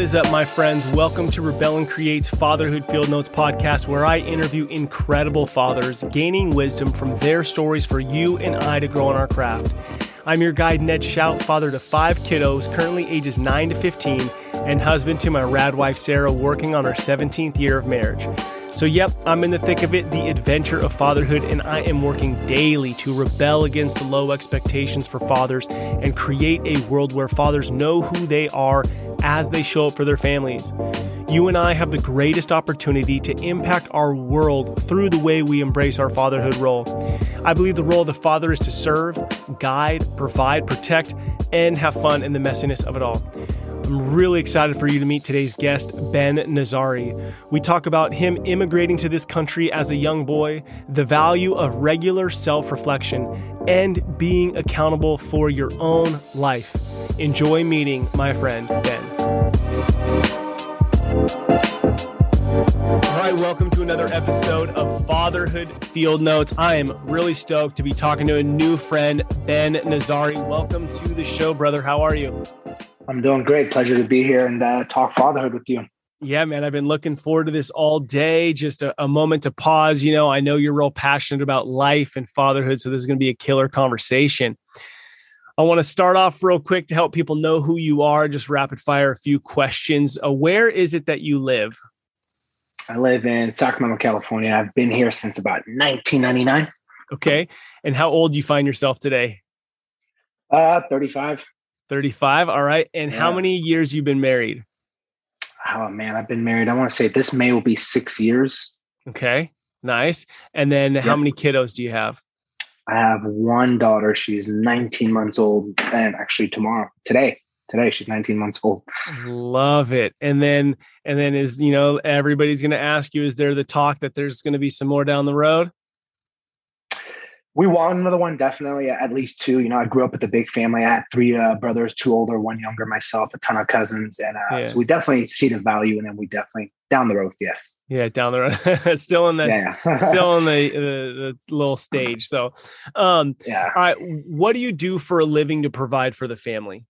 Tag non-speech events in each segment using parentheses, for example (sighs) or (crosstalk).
What is up, my friends? Welcome to Rebel and Create's Fatherhood Field Notes podcast, where I interview incredible fathers, gaining wisdom from their stories for you and I to grow in our craft. I'm your guide, Ned Schaut, father to five kiddos, currently ages 9 to 15, and husband to my rad wife, Sarah, working on our 17th year of marriage. So, yep, I'm in the thick of it, the adventure of fatherhood, and I am working daily to rebel against the low expectations for fathers and create a world where fathers know who they are as they show up for their families. You and I have the greatest opportunity to impact our world through the way we embrace our fatherhood role. I believe the role of the father is to serve, guide, provide, protect, and have fun in the messiness of it all. I'm really excited for you to meet today's guest, Ben Nazari. We talk about him immigrating to this country as a young boy, the value of regular self reflection, and being accountable for your own life. Enjoy meeting my friend, Ben. All right, welcome to another episode of Fatherhood Field Notes. I am really stoked to be talking to a new friend, Ben Nazari. Welcome to the show, brother. How are you? I'm doing great. Pleasure to be here and uh, talk fatherhood with you. Yeah, man, I've been looking forward to this all day. Just a, a, moment to pause. You know, I know you're real passionate about life and fatherhood, so this is going to be a killer conversation. I want to start off real quick to help people know who you are. Just rapid fire a few questions. Uh, where is it that you live? I live in Sacramento, California. I've been here since about 1999. Okay, and how old do you find yourself today? Uh, 35. 35. All right. And yeah. how many years you been married? Oh man, I've been married. I want to say this May will be six years. Okay. Nice. And then yep. how many kiddos do you have? I have one daughter. She's 19 months old. And actually tomorrow, today, today, she's 19 months old. Love it. And then, and then is, you know, everybody's going to ask you, is there the talk that there's going to be some more down the road? We want another one definitely at least two. You know i grew up with a big family. I had three uh, brothers two older one younger myself a ton of cousins and uh, yeah. so we definitely see the value in them. We definitely down the road yes. Yeah down the road. (laughs) (laughs) Still in the yeah. still in the, the, the, little stage so um yeah. All right what do you do for a living to provide for the family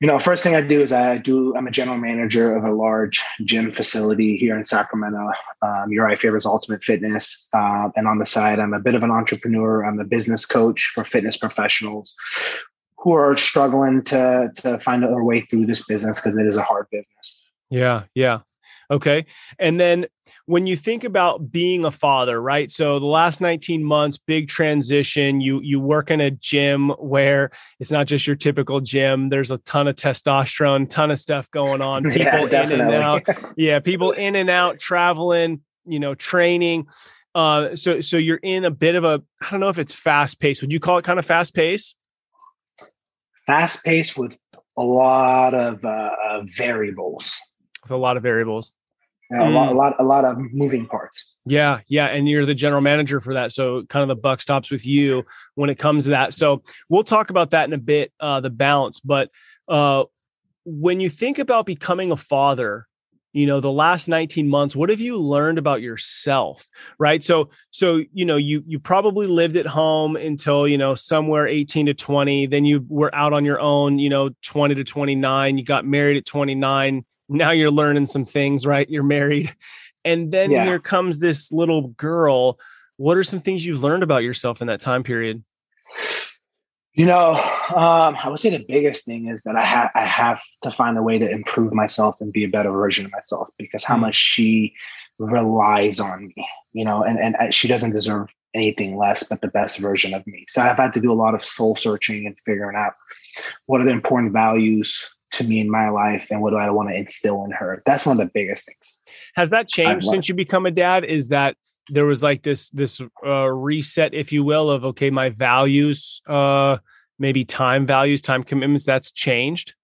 you know, first thing I do is I do, I'm a general manager of a large gym facility here in Sacramento, um, Urijah Faber's Ultimate Fitness. Uh, and on the side, I'm a bit of an entrepreneur. I'm a business coach for fitness professionals who are struggling to, to find their way through this business because it is a hard business. Yeah. Yeah. Okay. And then when you think about being a father, right? So the last 19 months, big transition. You you work in a gym where it's not just your typical gym. There's a ton of testosterone, ton of stuff going on. (laughs) People yeah, in and out. yeah, people in and out, traveling, you know, training. Uh, so so you're in a bit of a I don't know if it's fast pace. Would you call it kind of fast pace? Fast pace with a lot of uh, variables. With a lot of variables mm. a lot, a lot, a lot of moving parts. Yeah, yeah, and you're the general manager for that, so kind of the buck stops with you when it comes to that. So we'll talk about that in a bit, uh, the balance. But uh, when you think about becoming a father, you know the last 19 months what have you learned about yourself right so so you know you you probably lived at home until you know somewhere 18 to 20 then you were out on your own you know 20 to 29 you got married at 29 now you're learning some things, right? You're married. And then yeah. here comes this little girl. What are some things you've learned about yourself in that time period? You know, um, I would say the biggest thing is that I have I have to find a way to improve myself and be a better version of myself because how mm. much she relies on me, you know, and and she doesn't deserve anything less but the best version of me. So I've had to do a lot of soul searching and figuring out what are the important values to me in my life and what do I want to instill in her. That's one of the biggest things. Has that changed since you become a dad? Is that there was like this this uh, reset, if you will, of okay, my values, uh, maybe time values, time commitments, that's changed.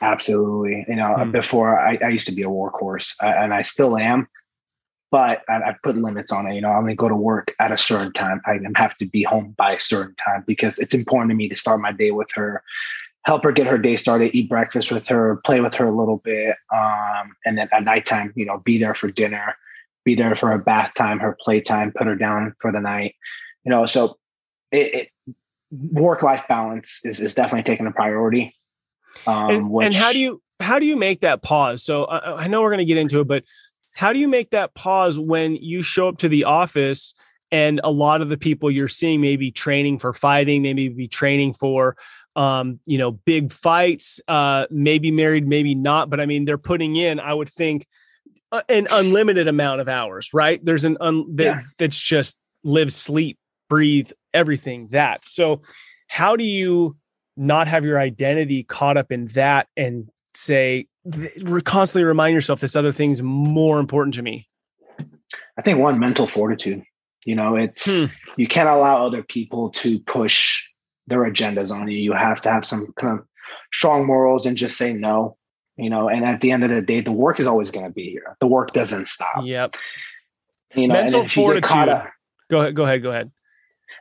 Absolutely. You know, hmm. before I, I, used to be a workhorse, and I still am, but I, I, put limits on it. You know, I only go to work at a certain time. I have to be home by a certain time because it's important to me to start my day with her, help her get her day started, eat breakfast with her, play with her a little bit, um, and then at nighttime, you know, be there for dinner, be there for her bath time, her playtime, put her down for the night. You know, so it, it work life balance is is definitely taking a priority. Um, and, which, and how do you how do you make that pause? So I, I know we're going to get into it, but how do you make that pause when you show up to the office and a lot of the people you're seeing may be training for fighting, they may be training for um, you know, big fights, uh, maybe married, maybe not, but I mean, they're putting in, I would think, uh, an unlimited amount of hours, right? There's an un yeah. that's just live, sleep, breathe, everything that. So, how do you not have your identity caught up in that and say, constantly remind yourself this other thing's more important to me? I think one mental fortitude. You know, it's hmm. you can't allow other people to push their agendas on you. You have to have some kind of strong morals and just say no. You know, and at the end of the day, the work is always going to be here. The work doesn't stop. Yep. You know, mental fortitude. Up, go ahead. Go ahead. Go ahead.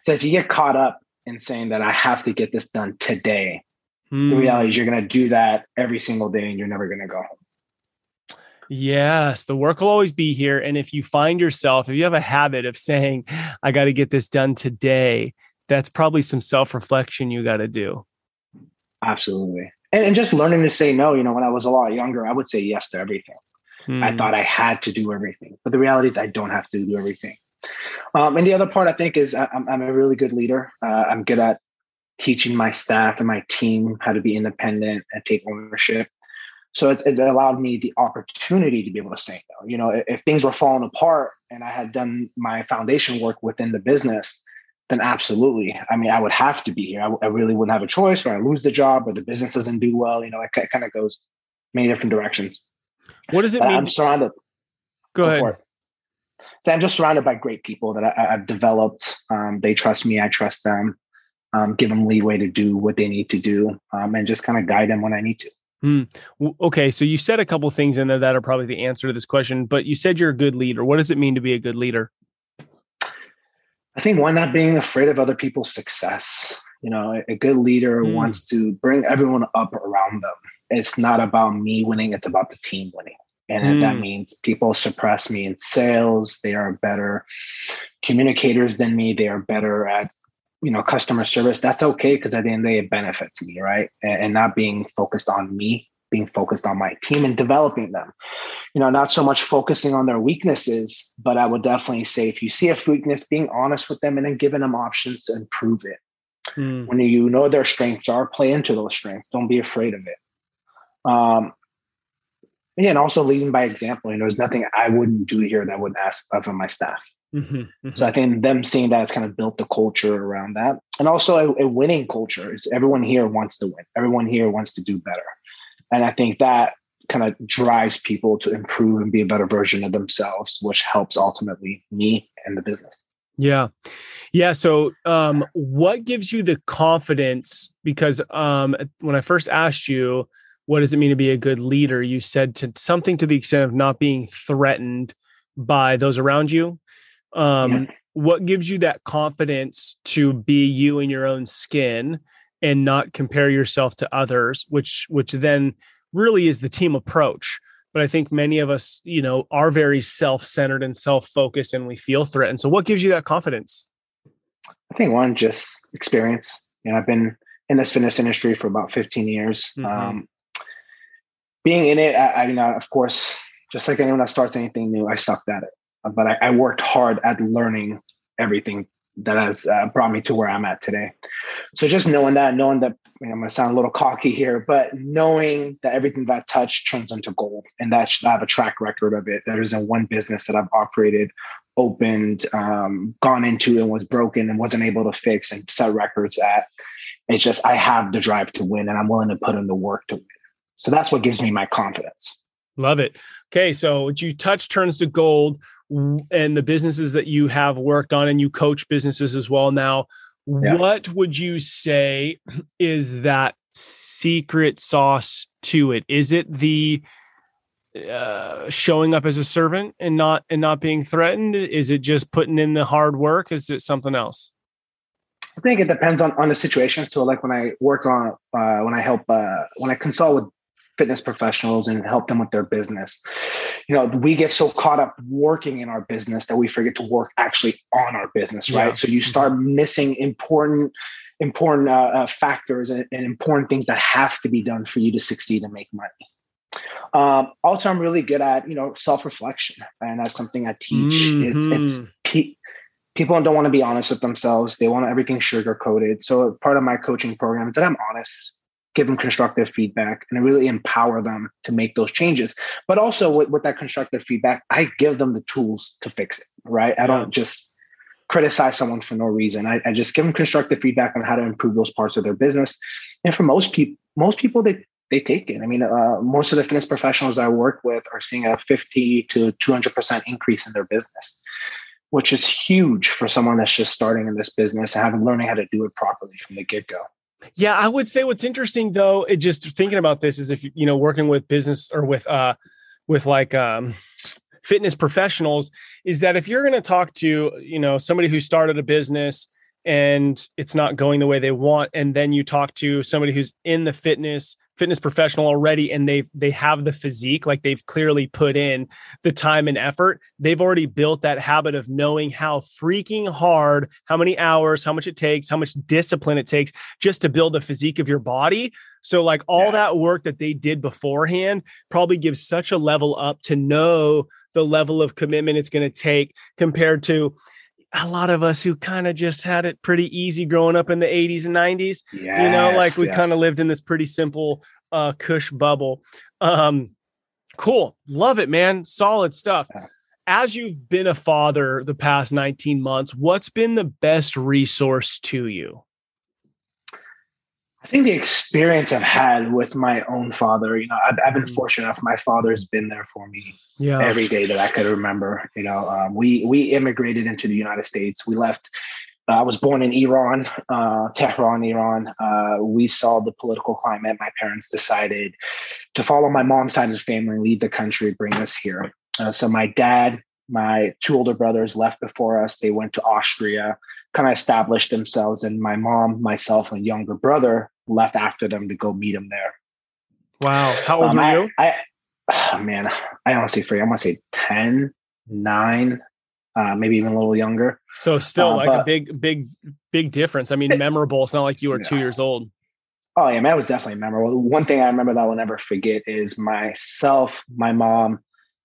So if you get caught up in saying that I have to get this done today, hmm. the reality is you're going to do that every single day, and you're never going to go home. Yes, the work will always be here. And if you find yourself, if you have a habit of saying, I got to get this done today, that's probably some self reflection you got to do. Absolutely. And, and, just learning to say no. You know, when I was a lot younger, I would say yes to everything. Hmm. I thought I had to do everything. But the reality is, I don't have to do everything. Um, and the other part I think is I'm, I'm a really good leader. Uh, I'm good at teaching my staff and my team how to be independent and take ownership. So it's, it's allowed me the opportunity to be able to say no. You know, if, if things were falling apart and I had done my foundation work within the business, then absolutely. I mean, I would have to be here. I, I really wouldn't have a choice, or I lose the job, or the business doesn't do well. You know, it, kind of goes many different directions. What does it but mean? I'm surrounded. Go ahead. So I'm just surrounded by great people that I, have developed. Um, they trust me. I trust them. Um, give them leeway to do what they need to do, um, and just kind of guide them when I need to. Hmm. Okay, so you said a couple things in there that are probably the answer to this question, but you said you're a good leader. What does it mean to be a good leader? I think one not being afraid of other people's success. You know, a good leader mm. wants to bring everyone up around them. It's not about me winning; it's about the team winning. And mm. that means people suppress me in sales. They are better communicators than me. They are better at you know customer service that's okay because at the end of the day it benefits me right and, and not being focused on me being focused on my team and developing them. You know not so much focusing on their weaknesses but i would definitely say if you see a weakness being honest with them and then giving them options to improve it. Mm. when you know their strengths are play into those strengths. Don't be afraid of it. Um yeah, and also leading by example. You know there's nothing i wouldn't do here that I wouldn't ask of my staff. Mm-hmm, mm-hmm. So I think them seeing that it's kind of built the culture around that, and also a, a, winning culture is everyone here wants to win. Everyone here wants to do better, and I think that kind of drives people to improve and be a better version of themselves, which helps ultimately me and the business. Yeah. Yeah. So, um, what gives you the confidence? Because um, when I first asked you, what does it mean to be a good leader? You said to something to the extent of not being threatened by those around you um, yeah. what gives you that confidence to be you in your own skin and not compare yourself to others which which then really is the team approach. But i think many of us you know are very self-centered and self-focused and we feel threatened. So what gives you that confidence? I think one just experience. You know i've been in this fitness industry for about 15 years. Mm-hmm. um, being in it I, I you know of course just like anyone that starts anything new i sucked at it. But I, I worked hard at learning everything that has uh, brought me to where I'm at today. So just knowing that, knowing that you know, I'm going to sound a little cocky here, but knowing that everything that I touch turns into gold, and that I have a track record of it. There isn't one business that I've operated, opened, um, gone into, and was broken and wasn't able to fix and set records at. It's just I have the drive to win, and I'm willing to put in the work to win. So that's what gives me my confidence. Love it. Okay, so what you touch turns to gold and the businesses that you have worked on and you coach businesses as well now yeah. what would you say is that secret sauce to it? Is it the uh, showing up as a servant and not and not being threatened? Is it just putting in the hard work? Is it something else? I think it depends on on the situation. So like when i work on uh, when i help uh, when i consult with fitness professionals and help them with their business. You know, we get so caught up working in our business that we forget to work actually on our business, right? Yeah. So you start missing important important uh, uh, factors and, and, important things that have to be done for you to succeed and make money. Um, also, I'm really good at you know self reflection, and that's something I teach. Mm-hmm. It's it's pe- people don't want to be honest with themselves. They want everything sugar coated. So part of my coaching program is that I'm honest, give them constructive feedback, and really empower them to make those changes. But also with, with that constructive feedback, I give them the tools to fix it. Right? I don't just criticize someone for no reason. I, I, just give them constructive feedback on how to improve those parts of their business. And for most people, most people they they take it. I mean, uh, most of the fitness professionals I work with are seeing a 50 to 200 percent increase in their business, which is huge for someone that's just starting in this business and having learning how to do it properly from the get go. Yeah, I would say what's interesting though, it just thinking about this is if you know working with business or with uh with like um fitness professionals is that if you're going to talk to you know somebody who started a business and it's not going the way they want and then you talk to somebody who's in the fitness fitness professional already and they've they have the physique like they've clearly put in the time and effort they've already built that habit of knowing how freaking hard how many hours how much it takes how much discipline it takes just to build the physique of your body so like all yeah. that work that they did beforehand probably gives such a level up to know the level of commitment it's going to take compared to a lot of us who kind of just had it pretty easy growing up in the 80s and 90s. Yes, you know, like we yes. kind of lived in this pretty simple uh cush bubble. Um cool. Love it, man. Solid stuff. As you've been a father the past 19 months, what's been the best resource to you? I think the experience I've had with my own father, you know, I've, I've been mm. fortunate enough. My father's been there for me yeah. every day that I could remember. You know, um, we we immigrated into the United States. We left. Uh, I was born in Iran, uh, Tehran, Iran. Uh, we saw the political climate. My parents decided to follow my mom's side of the family, leave the country, bring us here. Uh, so my dad my two older brothers left before us. They went to Austria, kind of established themselves, and my mom, myself, and younger brother left after them to go meet them there. Wow. How old um, are you? I, man, I oh, man, I honestly forget. I want to say 10, 9, uh, maybe even a little younger. So still uh, like but, a big, big, big difference. I mean, memorable. It's not like you were yeah. two years old. Oh yeah, man, it was definitely memorable. One thing I remember that I will never forget is myself, my mom,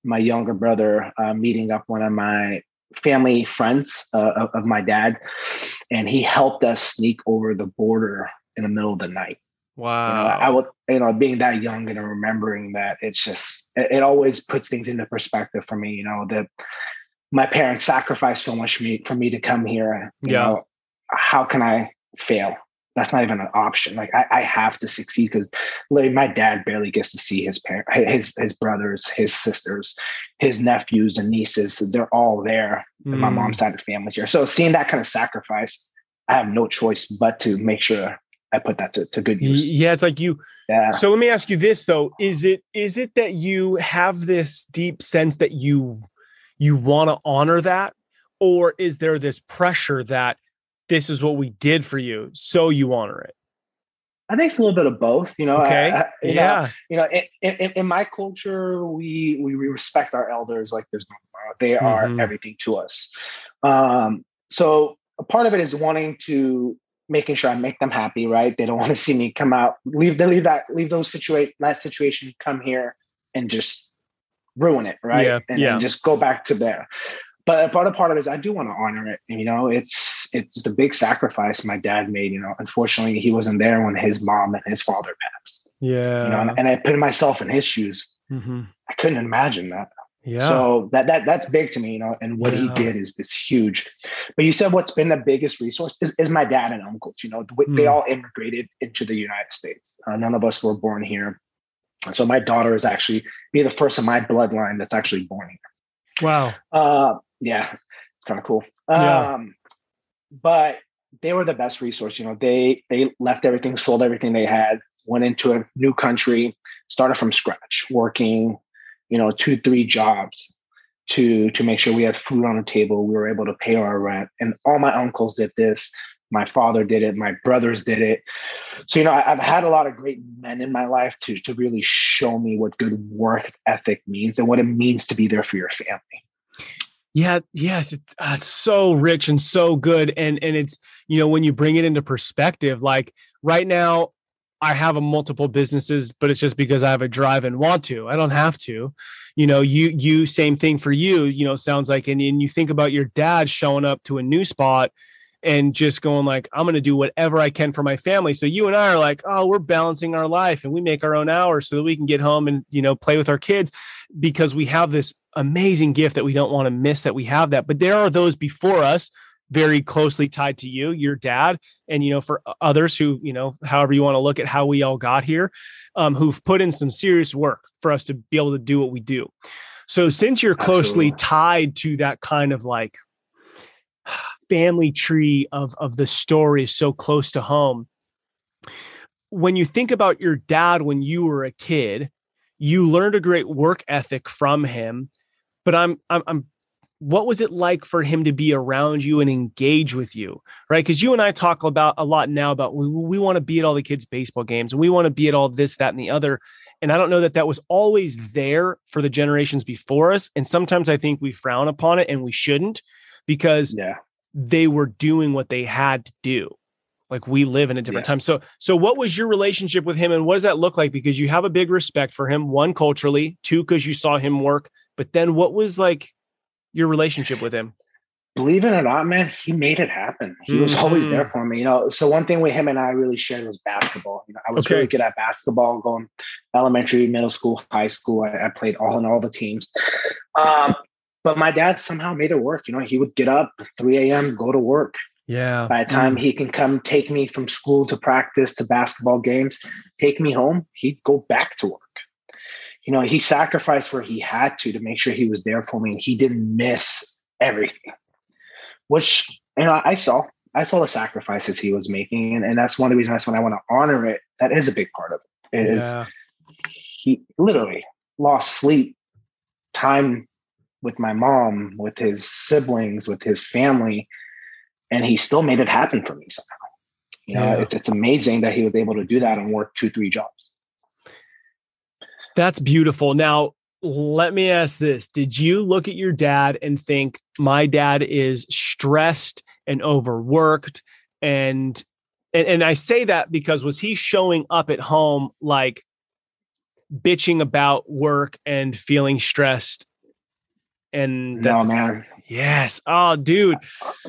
my younger brother uh, meeting up one of my family friends uh, of, of, my dad, and he helped us sneak over the border in the middle of the night. Wow! You know, I would, you know, being that young and remembering that, it's just it, it always puts things into perspective for me. You know that my parents sacrificed so much for me for me to come here. You yeah. know, how can I fail? That's not even an option. Like I, I have to succeed because literally my dad barely gets to see his parents, his his brothers, his sisters, his nephews and nieces. They're all there. Mm. My mom's side of the family here. So seeing that kind of sacrifice, I have no choice but to make sure I put that to, to good use. Yeah, it's like you. Yeah. So let me ask you this though: is it is it that you have this deep sense that you you want to honor that, or is there this pressure that this is what we did for you, so you honor it? I think it's a little bit of both. You know, okay, I, I, you yeah. Know, you know, in, in, in, my culture, we we respect our elders like there's no tomorrow. They are mm-hmm. everything to us. Um, so a part of it is wanting to making sure I make them happy. Right? They don't want to see me come out, leave they leave that leave those situate that situation, come here and just ruin it. Right? Yeah. And, yeah. and just go back to there but part of part of it is I do want to honor it. You know, it's it's the big sacrifice my dad made. You know, unfortunately, he wasn't there when his mom and his father passed. Yeah, you know, and, and I put myself in his shoes. Mm-hmm. I couldn't imagine that. Yeah. So that that that's big to me, you know, and what yeah. he did is this huge. But you said what's been the biggest resource is, is my dad and uncles. You know, they mm. all immigrated into the United States. Uh, none of us were born here. So my daughter is actually be the first of my bloodline that's actually born here. Wow. Uh, yeah, it's kind of cool. Yeah. Um, but they were the best resource. You know, they they left everything, sold everything they had, went into a new country, started from scratch, working, you know, two three jobs to to make sure we had food on the table. We were able to pay our rent, and all my uncles did this. My father did it. My brothers did it. So you know, I, have had a lot of great men in my life to to really show me what good work ethic means and what it means to be there for your family. Yeah, yes, it's, uh, it's so rich and so good, and and it's you know when you bring it into perspective, like right now, I have a multiple businesses, but it's just because I have a drive and want to. I don't have to. You know, you you same thing for you, you know, sounds like and, and you think about your dad showing up to a new spot and just going like i'm going to do whatever i can for my family so you and i are like oh we're balancing our life and we make our own hours so that we can get home and you know play with our kids because we have this amazing gift that we don't want to miss that we have that but there are those before us very closely tied to you, your dad, and you know, for others who, you know, however you want to look at how we all got here, um, who've put in some serious work for us to be able to do what we do. So since you're closely Absolutely. tied to that kind of like (sighs) family tree of of the story so close to home, when you think about your dad when you were a kid, you learned a great work ethic from him. But I'm I'm, I'm what was it like for him to be around you and engage with you right? Because you and i talk about a lot now about we, we want to be at all the kids baseball games and we want to be at all this that and the other. And i don't know that that was always there for the generations before us. And sometimes i think we frown upon it and we shouldn't because yeah. they were doing what they had to do like we live in a different time so so what was your relationship with him and what does that look like because you have a big respect for him one culturally two because you saw him work but then what was like your relationship with him? Believe it or not, man, he made it happen. He mm-hmm. was always there mm. for me. You know, so one thing with him and I really shared was basketball. You know, I was okay. really good at basketball, going elementary, middle school, high school. I, I played all in all the teams. Um, but my dad somehow made it work. You know, he would get up 3 a.m., go to work. Yeah. By the time mm. he can come take me from school to practice to basketball games, take me home, he'd go back to work you know, he sacrificed where he had to to make sure he was there for me and he didn't miss everything. Which you know, I saw. I saw the sacrifices he was making. And, and that's one of the reasons that's when I want to honor it, that is a big part of it. Is yeah. he literally lost sleep, time with my mom, with his siblings, with his family, and he still made it happen for me somehow. You know, yeah. it's it's amazing that he was able to do that and work two, three jobs. That's beautiful. Now, let me ask this Did you look at your dad and think, my dad is stressed and overworked? And, and, and I say that because was he showing up at home like bitching about work and feeling stressed? And no, man. Yes. Oh, dude.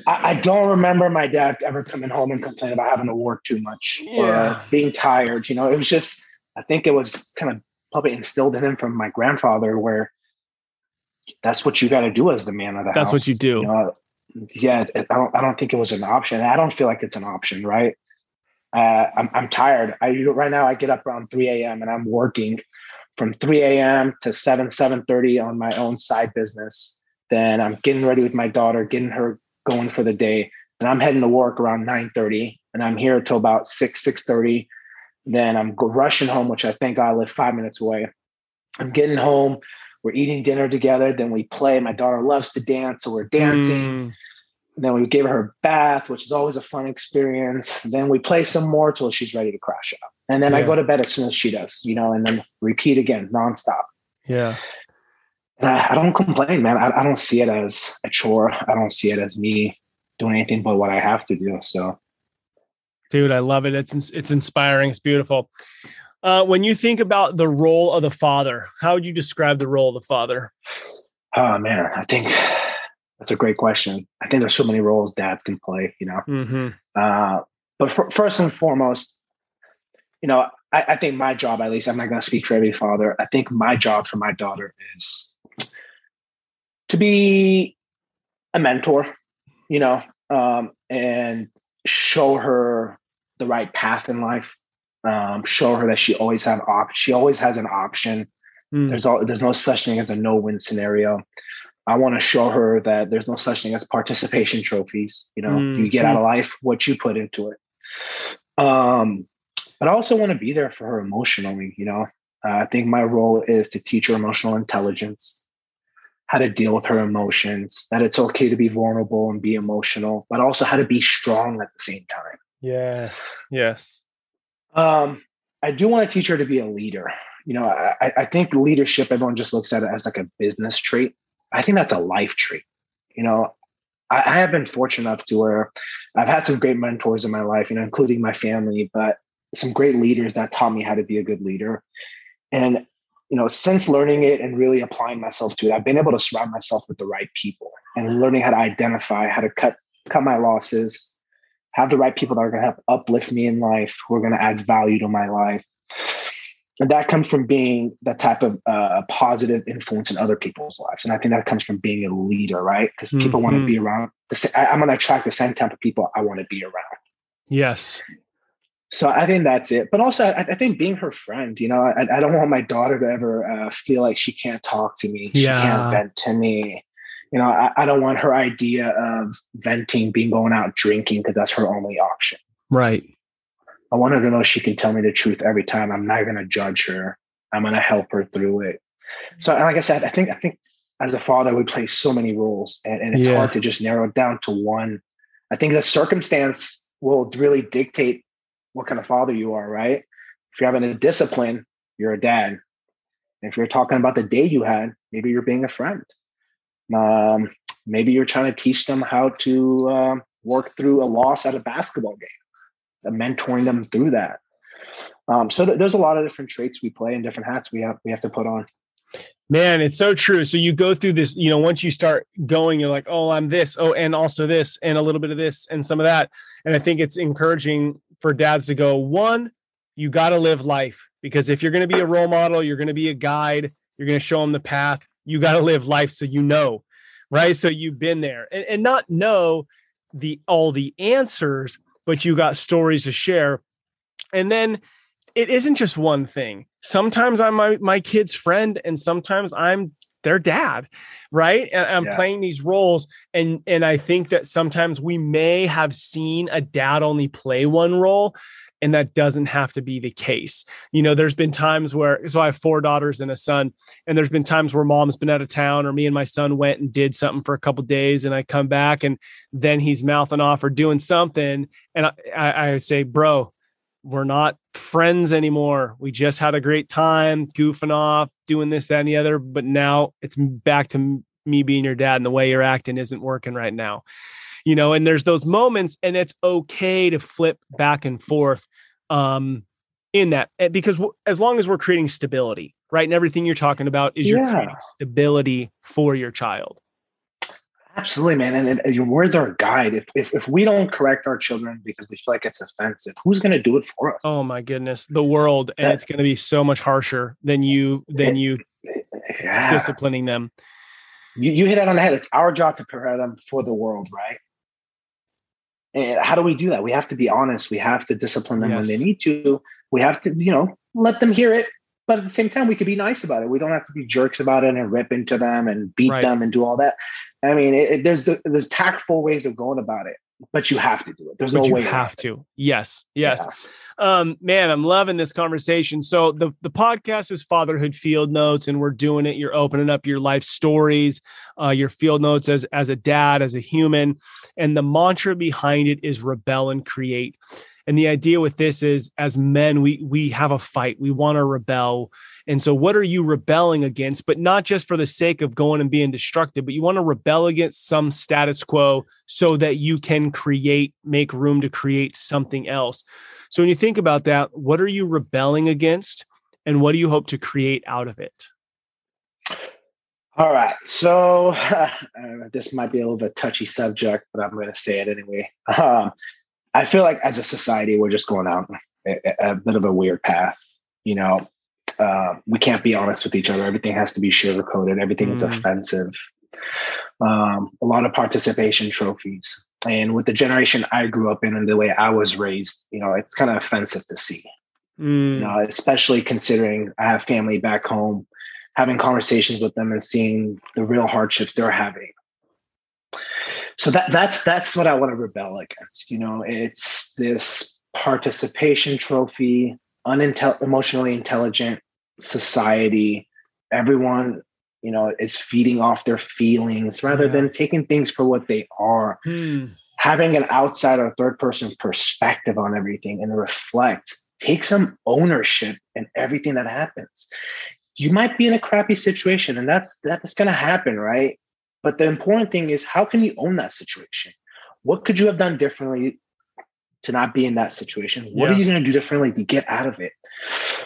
I, I, don't remember my dad ever coming home and complaining about having to work too much yeah. or being tired. You know, it was just, I think it was kind of probably instilled in him from my grandfather where that's what you got to do as the man of the that's house. what you do. You know, yeah, I don't. I don't think it was an option. I don't feel like it's an option, right? Uh, I'm I'm tired. I right now I get up around 3 a.m. and I'm working from 3 a.m. to 7 7:30 on my own side business. Then I'm getting ready with my daughter, getting her going for the day. And I'm heading to work around 9:30, and I'm here till about 6 6:30. Then I'm rushing home, which I think I live five minutes away. I'm getting home. We're eating dinner together. Then we play. My daughter loves to dance, so we're dancing. Mm. Then we give her a bath, which is always a fun experience. Then we play some more till she's ready to crash out. And then yeah. I go to bed as soon as she does, you know, and then repeat again nonstop. Yeah. I, I, don't complain, man. I, I don't see it as a chore. I don't see it as me doing anything but what I have to do. So Dude, I love it. It's it's inspiring. It's beautiful. Uh, when you think about the role of the father, how would you describe the role of the father? Oh man, I think that's a great question. I think there's so many roles dads can play. You know, mm-hmm. uh, but for, first and foremost, you know, I, I think my job, at least, I'm not going to speak for every father. I think my job for my daughter is to be a mentor. You know, um, and show her the right path in life. Um, show her that she always have op- she always has an option. Mm. There's all there's no such thing as a no win scenario. I want to show her that there's no such thing as participation trophies. You know, mm. you get out of life what you put into it. Um, but I also want to be there for her emotionally. You know, uh, I think my role is to teach her emotional intelligence, how to deal with her emotions, that it's okay to be vulnerable and be emotional, but also how to be strong at the same time. Yes. Yes. Um, I do want to teach her to be a leader. You know, I, I think leadership, everyone just looks at it as like a business trait. I think that's a life trait. You know, I, I have been fortunate enough to where I've had some great mentors in my life, you know, including my family, but some great leaders that taught me how to be a good leader. And you know, since learning it and really applying myself to it, I've been able to surround myself with the right people and learning how to identify, how to cut cut my losses, have the right people that are going to help uplift me in life, who are going to add value to my life. And that comes from being that type of uh, positive influence in other people's lives. And I think that comes from being a leader, right? Because mm-hmm. people want to be around. The same, I'm going to attract the same type of people I want to be around. Yes. So I think that's it. But also, I, I think being her friend, you know, I, I, don't want my daughter to ever uh, feel like she can't talk to me, yeah. she can't vent to me. You know, I, I don't want her idea of venting being going out drinking because that's her only option. Right. I want her to know she can tell me the truth every time. I'm not going to judge her. I'm going to help her through it. So, like I said, I think I think as a father, we play so many roles, and, and it's yeah. hard to just narrow it down to one. I think the circumstance will really dictate what kind of father you are, right? If you're having a discipline, you're a dad. If you're talking about the day you had, maybe you're being a friend. Um, maybe you're trying to teach them how to uh, work through a loss at a basketball game, uh, mentoring them through that. Um, so th- there's a lot of different traits we play and different hats we have we have to put on. Man, it's so true. So you go through this, you know, once you start going, you're like, oh, I'm this, oh, and also this, and a little bit of this, and some of that. And I think it's encouraging for dads to go, one, you got to live life because if you're going to be a role model, you're going to be a guide, you're going to show them the path, you got to live life so you know, right? So you've been there and, and not know the all the answers, but you got stories to share. And then it isn't just one thing. Sometimes I'm my, my kid's friend, and sometimes I'm their dad, right? And I'm yeah. playing these roles, and and I think that sometimes we may have seen a dad only play one role, and that doesn't have to be the case. You know, there's been times where so I have four daughters and a son, and there's been times where mom's been out of town, or me and my son went and did something for a couple days, and I come back, and then he's mouthing off or doing something, and I, I, I say, bro we're not friends anymore. We just had a great time goofing off, doing this, that, and the other. But now it's back to me being your dad, and the way you're acting isn't working right now. You know, and there's those moments, and it's okay to flip back and forth um, in that eh, because as long as we're creating stability, right? And everything you're talking about is yeah. you're creating stability for your child. Absolutely, man. And, and we're their guide. If, if, if we don't correct our children because we feel like it's offensive, who's going to do it for us? Oh my goodness, the world, and that, it's going to be so much harsher than you than you yeah. disciplining them. You, you hit it on the head. It's our job to prepare them for the world, right? And how do we do that? We have to be honest. We have to discipline them yes. when they need to. We have to, you know, let them hear it. But at the same time, we could be nice about it. We don't have to be jerks about it and rip into them and beat right. them and do all that. I mean, it, it, there's there's tactful ways of going about it, but you have to do it. There's but no you way. You have to. Yes. Yes. Yeah. Um, man, I'm loving this conversation. So the the podcast is Fatherhood Field Notes, and we're doing it. You're opening up your life stories, uh, your field notes as as a dad, as a human, and the mantra behind it is rebel and create. And the idea with this is as men, we we have a fight. We want to rebel. And so what are you rebelling against? But not just for the sake of going and being destructive, but you want to rebel against some status quo so that you can create, make room to create something else. So when you think about that, what are you rebelling against? And what do you hope to create out of it? All right. So (laughs) uh, this might be a little bit touchy subject, but I'm going to say it anyway. Um, I feel like as a society, we're just going down a, a bit of a weird path. You know, uh, we can't be honest with each other. Everything has to be sugarcoated. Everything mm. is offensive. Um, a lot of participation trophies. And with the generation I grew up in and the way I was raised, you know, it's kind of offensive to see. Mm. You know, especially considering I have family back home, having conversations with them and seeing the real hardships they're having so that that's that's what I want to rebel against. You know, it's this participation trophy, unintel- emotionally intelligent society. Everyone, you know, is feeding off their feelings rather yeah. than taking things for what they are. Hmm. Having an outside or third person perspective on everything and reflect, take some ownership in everything that happens. You might be in a crappy situation, and that's that's going to happen, right? But the important thing is how can you own that situation? What could you have done differently to not be in that situation? What yeah. are you going to do differently to get out of it?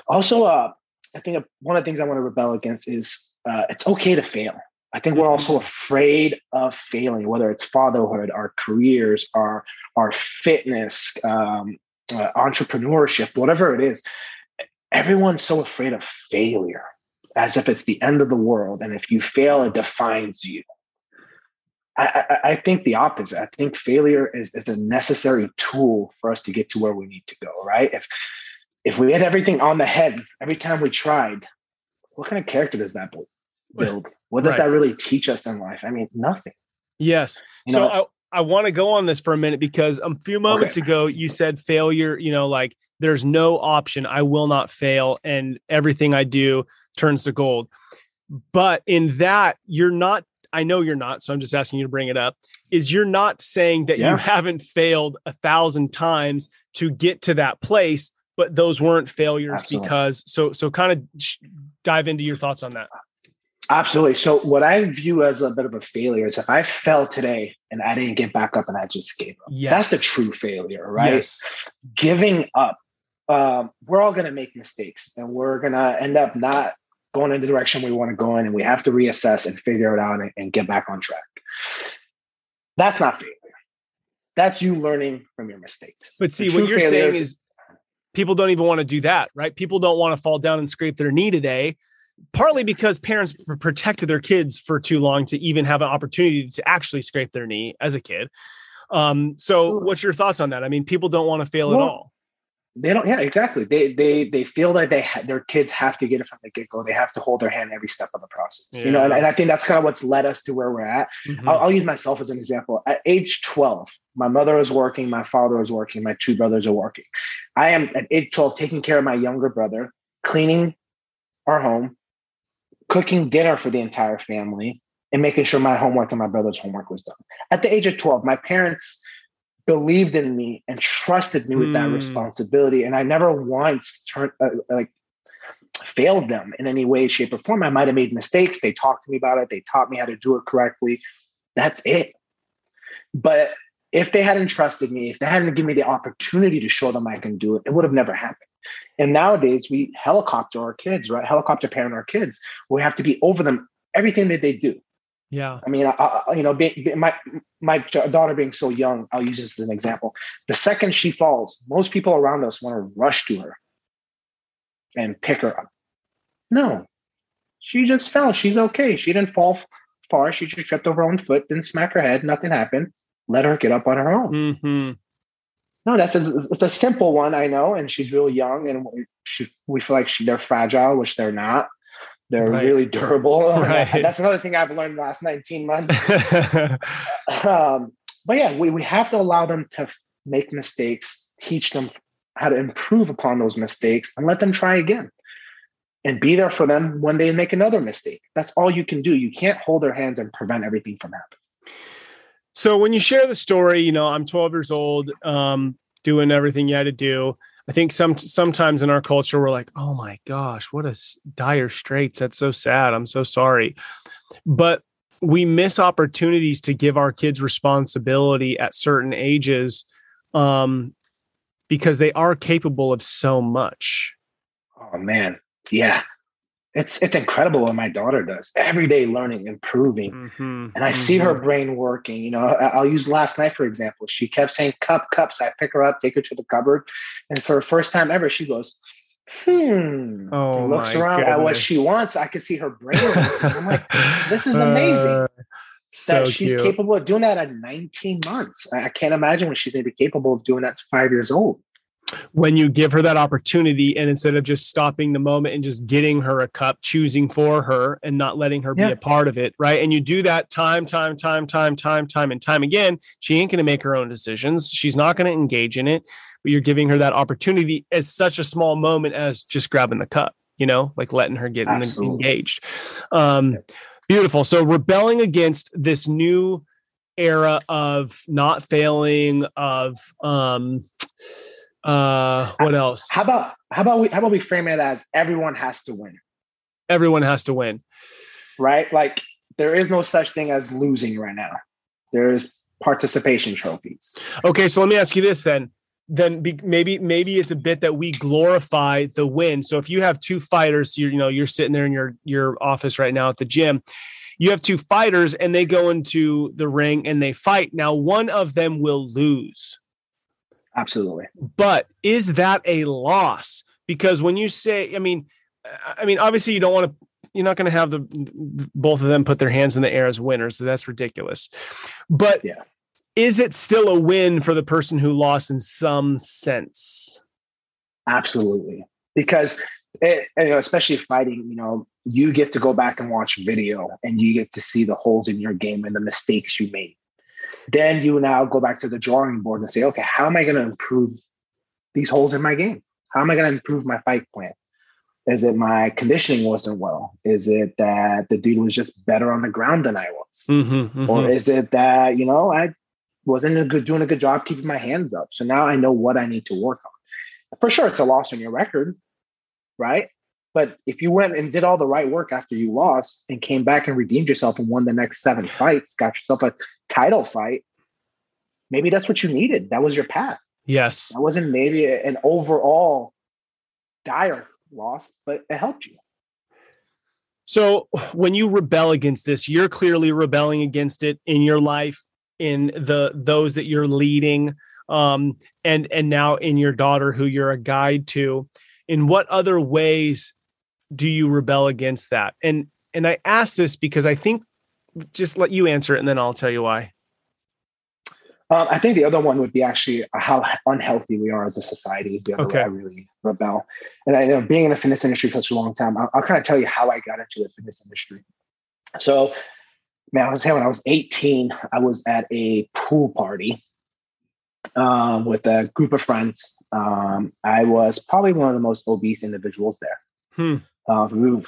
Also, uh, I think one of the things I want to rebel against is uh, it's okay to fail. I think we're also mm-hmm. afraid of failing, whether it's fatherhood, our careers, our our fitness, um, uh, entrepreneurship, whatever it is. Everyone's so afraid of failure, as if it's the end of the world, and if you fail, it defines you. I, I, I think the opposite. I think failure is, is a necessary tool for us to get to where we need to go. Right? If if we had everything on the head every time we tried, what kind of character does that (laughs) build? What does right. that really teach us in life? I mean, nothing. Yes. You so I, I want to go on this for a minute because a few moments okay. ago you said failure, you know, like there's no option. I will not fail and everything I do turns to gold. But in that, you're not I know you're not, so I'm just asking you to bring it up. Is you're not saying that yeah. you haven't failed a thousand times to get to that place, but those weren't failures Absolutely. because so so kind of dive into your thoughts on that. Absolutely. So what I view as a bit of a failure is if I fell today and I didn't get back up and I just gave up. Yes. That's the true failure, right? Yes. Giving up. Um, we're all going to make mistakes and we're going to end up not going in the direction we want to go in and we have to reassess and figure it out and, and get back on track. That's not failure. That's you learning from your mistakes. But see, what you're saying is people don't even want to do that, right? People don't want to fall down and scrape their knee today partly because parents protected their kids for too long to even have an opportunity to actually scrape their knee as a kid. Um, so what's your thoughts on that? I mean, people don't want to fail well, at all. They don't. Yeah, exactly. They they they feel that they ha- their kids have to get it from the get go. They have to hold their hand every step of the process. Yeah. You know, and, and, I think that's kind of what's led us to where we're at. Mm-hmm. I'll, I'll use myself as an example. At age twelve, my mother was working, my father was working, my two brothers are working. I am at age twelve taking care of my younger brother, cleaning our home, cooking dinner for the entire family and making sure my homework and my brother's homework was done. At the age of 12, my parents believed in me and trusted me with mm. that hmm. responsibility. And I never once turned uh, like failed them in any way, shape, or form. I might have made mistakes. They talked to me about it. They taught me how to do it correctly. That's it. But if they hadn't trusted me, if they hadn't given me the opportunity to show them I can do it, it would have never happened. And nowadays we helicopter our kids, right? Helicopter parent our kids. We have to be over them everything that they do. Yeah. I mean, I, I, you know, be, be, my my daughter being so young, I'll use this as an example. The second she falls, most people around us want to rush to her and pick her up. No, she just fell. She's okay. She didn't fall far. She just tripped over her own foot, didn't smack her head. Nothing happened. Let her get up on her own. Mm-hmm. No, that's a, it's a simple one, I know, and she's really young, and she, we feel like she, they're fragile, which they're not. They're right. really durable. (laughs) Right. that's another thing I've learned the last 19 months. (laughs) um, but yeah, we, we have to allow them to make mistakes, teach them how to improve upon those mistakes, and let them try again. And be there for them when they make another mistake. That's all you can do. You can't hold their hands and prevent everything from happening. So when you share the story, you know, I'm 12 years old, um, doing everything you had to do. I think some sometimes in our culture we're like, "Oh my gosh, what a dire straits. That's so sad. I'm so sorry." But we miss opportunities to give our kids responsibility at certain ages um, because they are capable of so much. Oh man. Yeah it's it's incredible what my daughter does every day learning improving mm-hmm. and i mm-hmm. see her mm-hmm. brain working you know i'll use last night for example she kept saying cup cups i pick her up take her to the cupboard and for the first time ever she goes hmm oh, looks around goodness. at what she wants i could see her brain i'm like this is amazing (laughs) uh, so that she's cute. capable of doing that at 19 months i can't imagine when she's going to be capable of doing that to five years old when you give her that opportunity and instead of just stopping the moment and just getting her a cup choosing for her and not letting her yeah. be a part of it right? And you do that time time time time time time and time again she ain't going to make her own decisions. She's not going to engage in it but you're giving her that opportunity as such a small moment as just grabbing the cup you know like letting her get engaged. Um beautiful. So rebelling against this new era of not failing of um uh, what else? How about how about we how about we frame it as everyone has to win? Everyone has to win. Right? Like there is no such thing as losing right now. There's participation trophies. Okay, so let me ask you this then. then be, maybe maybe it's a bit that we glorify the win. So if you have two fighters, you're you know you're sitting there in your your office right now at the gym. You have two fighters and they go into the ring and they fight. Now one of them will lose. Absolutely. But is that a loss? Because when you say, I mean, I mean, obviously you don't want to you're not going to have the both of them put their hands in the air as winners. So that's ridiculous. But yeah is it still a win for the person who lost in some sense? Absolutely. Because eh, it, you know, especially fighting, you know, you get to go back and watch video and you get to see the holes in your game and the mistakes you made. Then you now go back to the drawing board and say, okay, how am I going to improve these holes in my game? How am I going to improve my fight plan? Is it my conditioning wasn't well? Is it that the dude was just better on the ground than I was? Mm-hmm, mm-hmm. Or is it that, you know, I wasn't a good doing a good job keeping my hands up. So now I know what I need to work on. For sure, it's a loss on your record, right? But if you went and did all the right work after you lost and came back and redeemed yourself and won the next seven fights, got yourself a title fight, maybe that's what you needed. That was your path. Yes. That wasn't maybe an overall dire loss, but it helped you. So when you rebel against this, you're clearly rebelling against it in your life in the those that you're leading um, and and now in your daughter who you're a guide to in what other ways do you rebel against that and and i ask this because i think just let you answer it and then i'll tell you why um, I think the other one would be actually how unhealthy we are as a society is the other okay. way I really rebel. And I you know being in the fitness industry for such a long time, I'll, I'll, kind of tell you how I got into the fitness industry. So man, I was saying when I was 18, I was at a pool party um, with a group of friends. Um, I was probably one of the most obese individuals there. Hmm. Uh,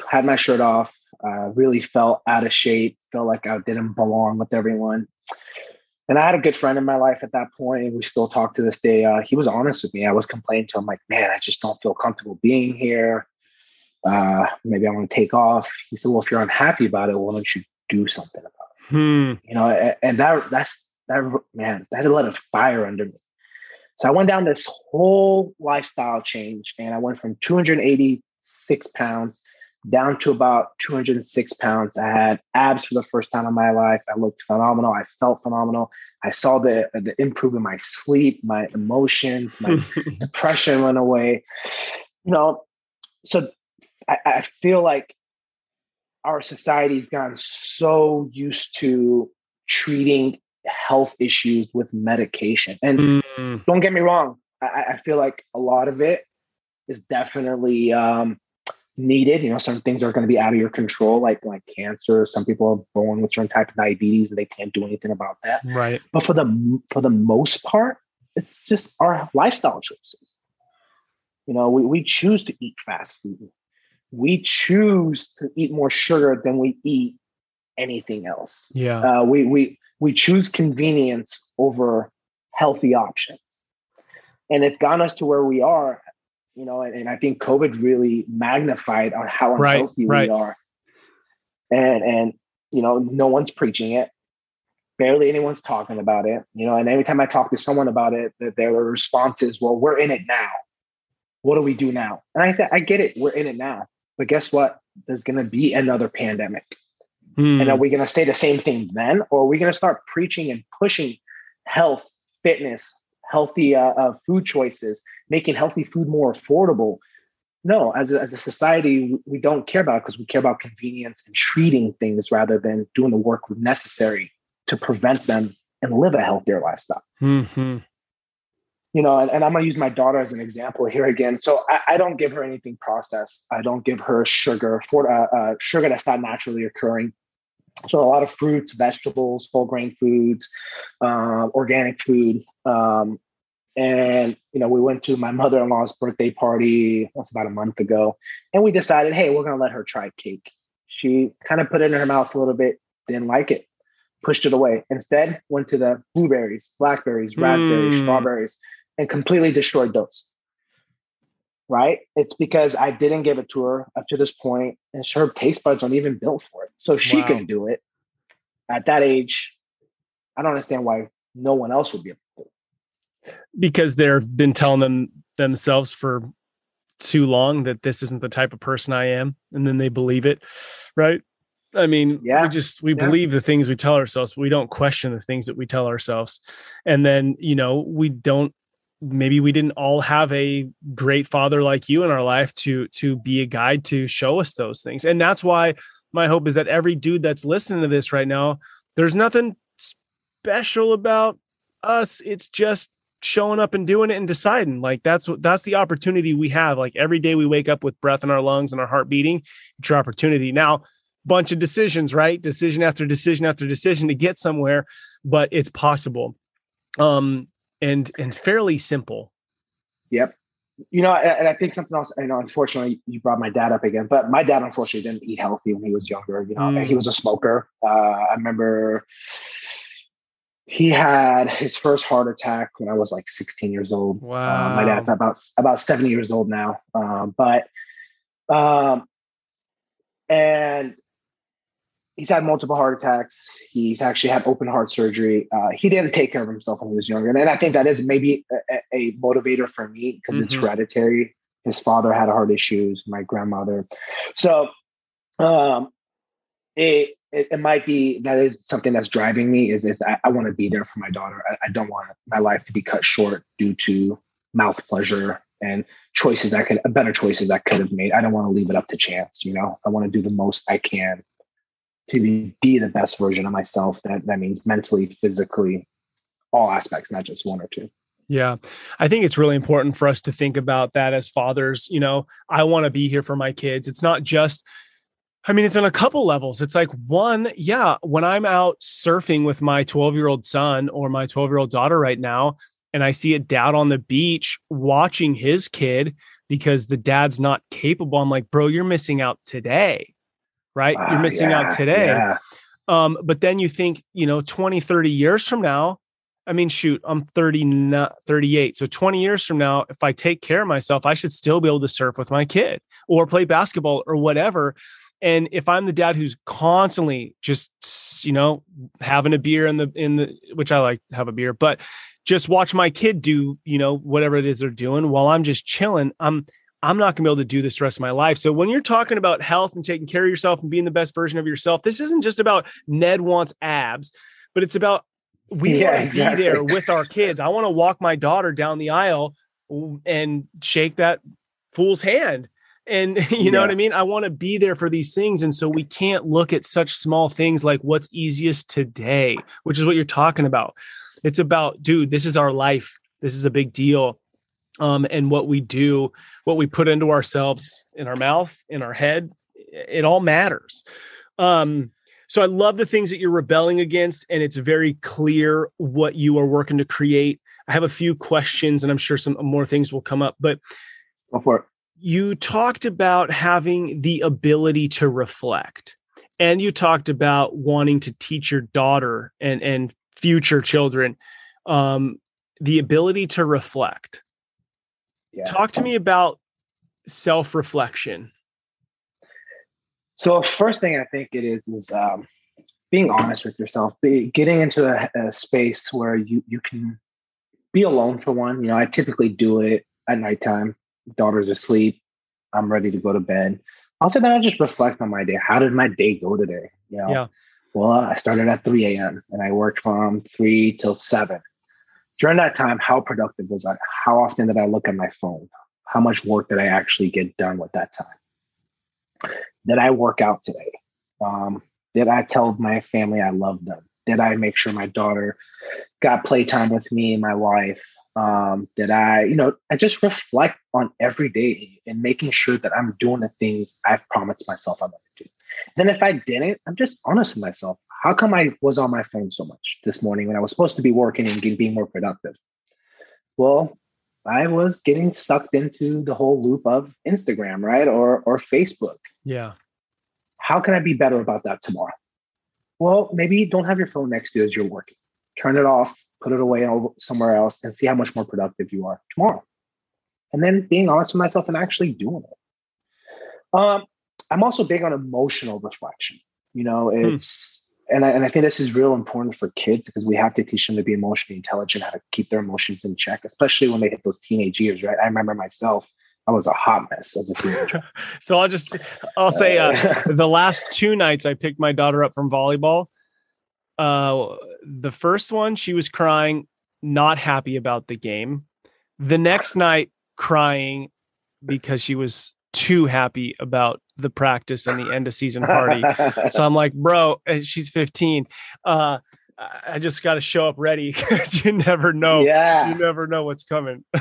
had my shirt off, uh, really felt out of shape, felt like I didn't belong with everyone. And I had a good friend in my life at that point, and we still talk to this day. Uh, he was honest with me. I was complaining to him, like, man, I just don't feel comfortable being here. Uh, maybe I want to take off. He said, well, if you're unhappy about it, why don't you do something about it. Hmm. You know, and that that's that man, that lit a lot of fire under me. So I went down this whole lifestyle change and I went from 286 pounds down to about 206 pounds. I had abs for the first time in my life. I looked phenomenal. I felt phenomenal. I saw the, the improve in my sleep, my emotions, my (laughs) depression went away. You know, so I, I feel like our society's gotten so used to treating health issues with medication. And mm. don't get me wrong, I, I, feel like a lot of it is definitely um, needed. You know, some things are going to be out of your control, like like cancer. Some people are born with certain type of diabetes and they can't do anything about that. Right. But for the for the most part, it's just our lifestyle choices. You know, we, we choose to eat fast food we choose to eat more sugar than we eat anything else. Yeah. Uh, we we we choose convenience over healthy options, and it's gotten us to where we are. You know, and, and I think COVID really magnified on how unhealthy right, right. we are. And and you know, no one's preaching it. Barely anyone's talking about it. You know, and every time I talk to someone about it, that their response is, "Well, we're in it now. What do we do now?" And I th- I get it. We're in it now but guess what? There's going to be another pandemic. Mm. And are we going to say the same thing then? Or are we going to start preaching and pushing health, fitness, healthy uh, uh, food choices, making healthy food more affordable? No, as a, as a society, we don't care about it because we care about convenience and treating things rather than doing the work necessary to prevent them and live a healthier lifestyle. Mm-hmm you know, and, and I'm going to use my daughter as an example here again. So I, I, don't give her anything processed. I don't give her sugar for uh, uh, sugar that's not naturally occurring. So a lot of fruits, vegetables, whole grain foods, uh, organic food. Um, and you know, we went to my mother-in-law's birthday party. That's about a month ago, and we decided, hey, we're going to let her try cake. She kind of put it in her mouth a little bit, didn't like it pushed it away. Instead, went to the blueberries, blackberries, raspberries, mm. strawberries, and completely destroyed those. Right? It's because I didn't give it to her up to this point, and her taste buds aren't even built for it. So she wow. can do it at that age. I don't understand why no one else would be able to. because they've been telling them themselves for too long that this isn't the type of person I am, and then they believe it, right? I mean, yeah. we just we yeah. believe the things we tell ourselves. We don't question the things that we tell ourselves, and then you know we don't. Maybe we didn't all have a great father like you in our life to to be a guide to show us those things, and that's why my hope is that every dude that's listening to this right now, there's nothing special about us. It's just showing up and doing it and deciding. Like that's what that's the opportunity we have. Like every day we wake up with breath in our lungs and our heart beating it's your opportunity. Now bunch of decisions right? Decision after decision after decision to get somewhere but it's possible. Um and and fairly simple yep you know and i think something else you know unfortunately you brought my dad up again but my dad unfortunately didn't eat healthy when he was younger you know mm. he was a smoker uh i remember he had his first heart attack when I was like 16 years old. Wow. Uh, my dad's about about 70 years old now. Um, but um, and he's had multiple heart attacks. He's actually had open heart surgery. Uh, he didn't take care of himself when he was younger, and I think that is maybe a, a motivator for me because mm-hmm. it's hereditary. His father had heart issues. My grandmother, so um, it it, it, might be that is something that's driving me is, is I, I want to be there for my daughter. I, I, don't want my life to be cut short due to mouth pleasure and choices that could better choices that could have made. I don't want to leave it up to chance. You know, I want to do the most I can to be, the best version of myself. That that means mentally, physically, all aspects, not just one or two. Yeah. I think it's really important for us to think about that as fathers. You know, I want to be here for my kids. It's not just I mean, it's on a couple levels. It's like one, yeah, when I'm out surfing with my 12 year old son or my 12 year old daughter right now, and I see a dad on the beach watching his kid because the dad's not capable, I'm like, bro, you're missing out today, right? You're missing yeah, out today. Yeah. Um, but then you think, you know, 20, 30 years from now, I mean, shoot, I'm 30, 38. So 20 years from now, if I take care of myself, I should still be able to surf with my kid or play basketball or whatever. And if I'm the dad who's constantly just, you know, having a beer in the, in the, which I like to have a beer, but just watch my kid do, you know, whatever it is they're doing while I'm just chilling, I'm, I'm not going to be able to do this the rest of my life. So when you're talking about health and taking care of yourself and being the best version of yourself, this isn't just about Ned wants abs, but it's about we yeah, want to exactly. be there with our kids. I want to walk my daughter down the aisle and shake that fool's hand and (laughs) you know yeah. what I mean? I want to be there for these things. And so we can't look at such small things like what's easiest today, which is what you're talking about. It's about, dude, this is our life. This is a big deal. Um, and what we do, what we put into ourselves in our mouth, in our head, it all matters. Um, so I love the things that you're rebelling against, and it's very clear what you are working to create. I have a few questions, and I'm sure some more things will come up, but Go for it you talked about having the ability to reflect and you talked about wanting to teach your daughter and and future children um, the ability to reflect yeah. talk to me about self-reflection so first thing i think it is is um, being honest with yourself be, getting into a, a space where you you can be alone for one you know i typically do it at nighttime daughter's asleep. I'm ready to go to bed. I'll sit down and just reflect on my day. How did my day go today? You know, yeah. well, I started at 3 a.m. and I worked from 3 till 7. During that time, how productive was I? How often did I look at my phone? How much work did I actually get done with that time? Did I work out today? Um, did I tell my family I love them? Did I make sure my daughter got playtime with me and my wife? um, that I, you know, I just reflect on every day and making sure that I'm doing the things I've promised myself I'm going to do. Then if I didn't, I'm just honest with myself. How come I was on my phone so much this morning when I was supposed to be working and being more productive? Well, I was getting sucked into the whole loop of Instagram, right? Or or Facebook. Yeah. How can I be better about that tomorrow? Well, maybe don't have your phone next to you as you're working. Turn it off put it away somewhere else, and see how much more productive you are tomorrow. And then being honest with myself and actually doing it. Um, I'm also big on emotional reflection. You know, hmm. And I, and I think this is real important for kids because we have to teach them to be emotionally intelligent, how to keep their emotions in check, especially when they hit those teenage years, right? I remember myself, I was a hot mess as a teenager. (laughs) so I'll just, I'll say uh, (laughs) the last two nights I picked my daughter up from volleyball. Uh, the first one, she was crying, not happy about the game. The next night, crying because she was too happy about the practice and the end of season party. so I'm like, bro, she's 15. Uh, I just got to show up ready (laughs) because you never know. Yeah. You never know what's coming. (laughs)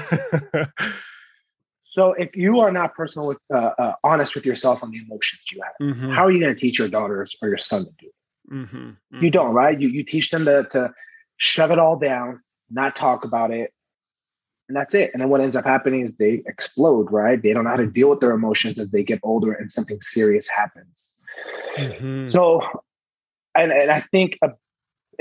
so if you are not personal with, uh, uh, honest with yourself on the emotions you have, mm-hmm. how are you going to teach your daughters or your son to do it? Mm-hmm. Mm-hmm. You don't, right? You, you teach them to, to shove it all down, not talk about it, and that's it. And then what ends up happening is they explode, right? They don't know how to deal with their emotions as they get older and something serious happens. Mm-hmm. So, and, and I think a,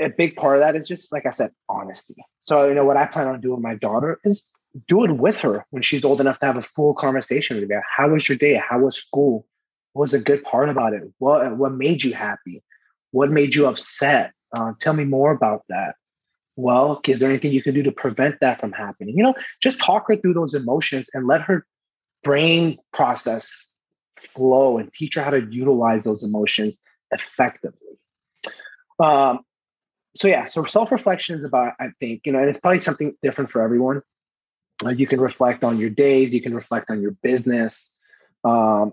a big part of that is just, like I said, honesty. So, you know, what I plan on doing with my daughter is do it with her when she's old enough to have a full conversation with me. How was your day? How was school? What was a good part about it? What, what made you happy? What made you upset? Uh, tell me more about that well, is there anything you can do to prevent that from happening? You know, just talk her through those emotions and let her brain process flow and teach her how to utilize those emotions effectively. Um, so yeah, so self-reflection is about, I think, you know, and it's probably something different for everyone. Uh, you can reflect on your days, you can reflect on your business, um,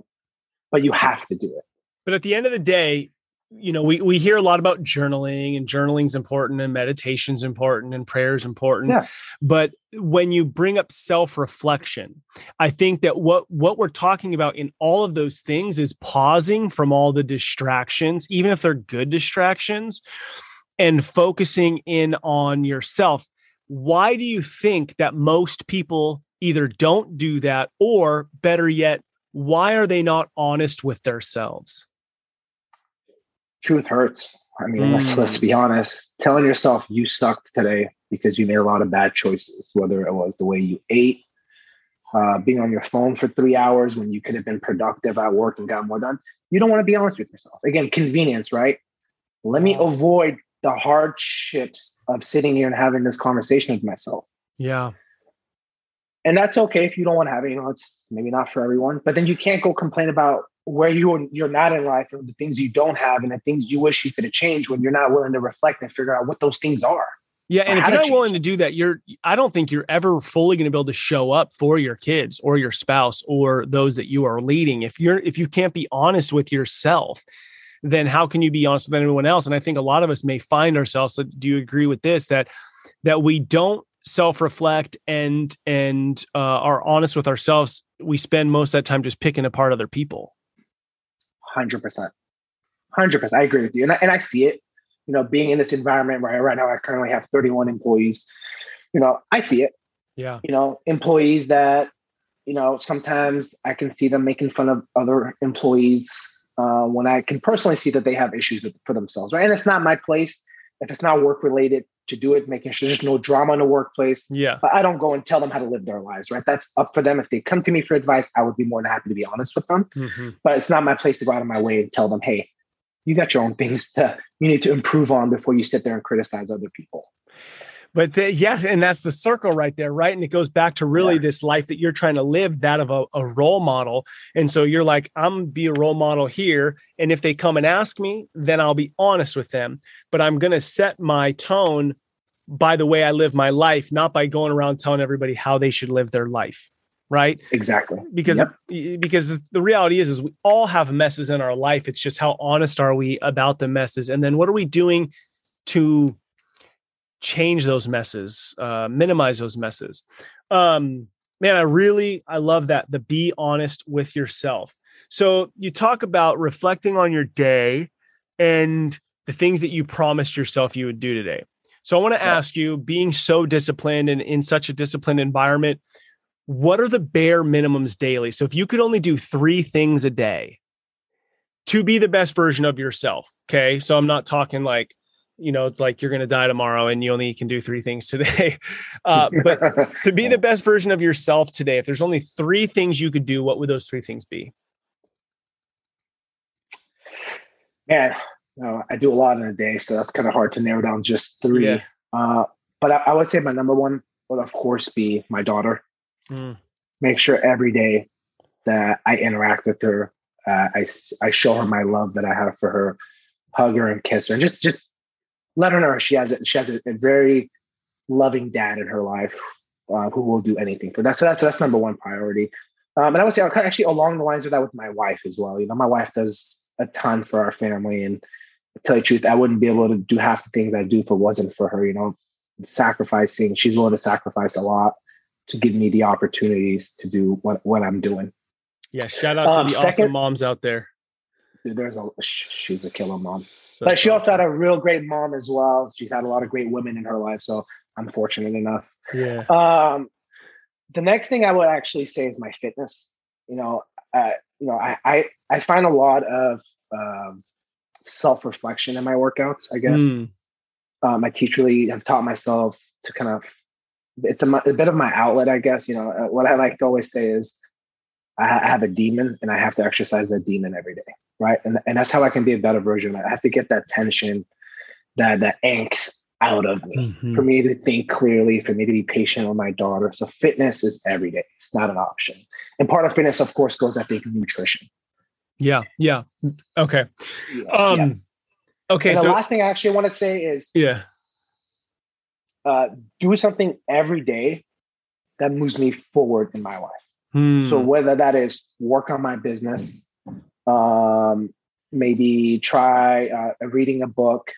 but you have to do it. But at the end of the day, you know, we, we hear a lot about journaling and journaling's important and meditation's important and prayer's important. Yeah. But when you bring up self-reflection, I think that what what we're talking about in all of those things is pausing from all the distractions, even if they're good distractions, and focusing in on yourself. Why do you think that most people either don't do that or better yet, why are they not honest with themselves? Truth hurts. I mean, mm. let's let's be honest. Telling yourself you sucked today because you made a lot of bad choices, whether it was the way you ate, uh, being on your phone for three hours when you could have been productive at work and got more done. You don't want to be honest with yourself. Again, convenience, right? Let me avoid the hardships of sitting here and having this conversation with myself. Yeah. And that's okay if you don't want to have it. You know, it's maybe not for everyone, but then you can't go complain about where you you're not in life and the things you don't have and the things you wish you could have changed when you're not willing to reflect and figure out what those things are. Yeah, and if you're not change. willing to do that, you're I don't think you're ever fully going to be able to show up for your kids or your spouse or those that you are leading. If you're if you can't be honest with yourself, then how can you be honest with anyone else? And I think a lot of us may find ourselves. So do you agree with this that that we don't self-reflect and and uh, are honest with ourselves? We spend most of that time just picking apart other people. Hundred percent, hundred percent. I agree with you, and I, and I see it. You know, being in this environment right right now, I currently have 31 employees. You know, I see it. Yeah. You know, employees that you know sometimes I can see them making fun of other employees uh, when I can personally see that they have issues for themselves. Right, and it's not my place if it's not work related to do it, making sure there's no drama in the workplace. Yeah. But I don't go and tell them how to live their lives, right? That's up for them. If they come to me for advice, I would be more than happy to be honest with them. Mm-hmm. But it's not my place to go out of my way and tell them, hey, you got your own things to you need to improve on before you sit there and criticize other people. But the, yeah, and that's the circle right there, right? And it goes back to really yeah. this life that you're trying to live, that of a, a role model. And so you're like, I'm gonna be a role model here. And if they come and ask me, then I'll be honest with them. But I'm gonna set my tone by the way I live my life, not by going around telling everybody how they should live their life. Right. Exactly. Because yep. because the reality is is we all have messes in our life. It's just how honest are we about the messes, and then what are we doing to change those messes, uh, minimize those messes. Um, man, I really I love that the be honest with yourself. So you talk about reflecting on your day and the things that you promised yourself you would do today. So I want to ask you, being so disciplined and in such a disciplined environment, what are the bare minimums daily? So if you could only do three things a day to be the best version of yourself, okay? So I'm not talking like you know, it's like you're going to die tomorrow and you only can do three things today. (laughs) Uh, (laughs) but to be the best version of yourself today, if there's only three things you could do, what would those three things be? Man, I do a lot in a day, so that's kind of hard to narrow down just three. Yeah. Uh, but I, I, would say my number one would, of course, be my daughter. Mm. Make sure every day that I interact with her, uh, I I show her my love that I have for her, hug her and kiss her, and just just let her know she has a, she has a, a very loving dad in her life uh, who will do anything for that. So that's that's number one priority. Um, and I would say actually along the lines of that with my wife as well. You know, my wife does a ton for our family, and to tell you the truth, I wouldn't be able to do half the things I do if it wasn't for her. You know, sacrificing. She's willing to sacrifice a lot to give me the opportunities to do what what I'm doing. Yeah, shout out to um, the second, awesome moms out there. There's a she's a killer mom, but she also had a real great mom as well. She's had a lot of great women in her life, so I'm fortunate enough. Yeah. Um, the next thing I would actually say is my fitness. You know, uh, you know, I, I I find a lot of um, self reflection in my workouts. I guess mm. um, I teach really have taught myself to kind of it's a, a, bit of my outlet. I guess you know uh, what I like to always say is I, I have a demon and I have to exercise that demon every day, right? And and that's how I can be a better version. I have to get that tension, that that angst out of me mm-hmm. for me to think clearly, for me to be patient with my daughter. So fitness is every day. It's not an option. And part of fitness, of course, goes I think nutrition. Yeah. Yeah. Okay. Yeah, um yeah. okay. And so the last thing I actually want to say is yeah. Uh, do something every day that moves me forward in my life. Hmm. So whether that is work on my business, um, maybe try uh, reading a book,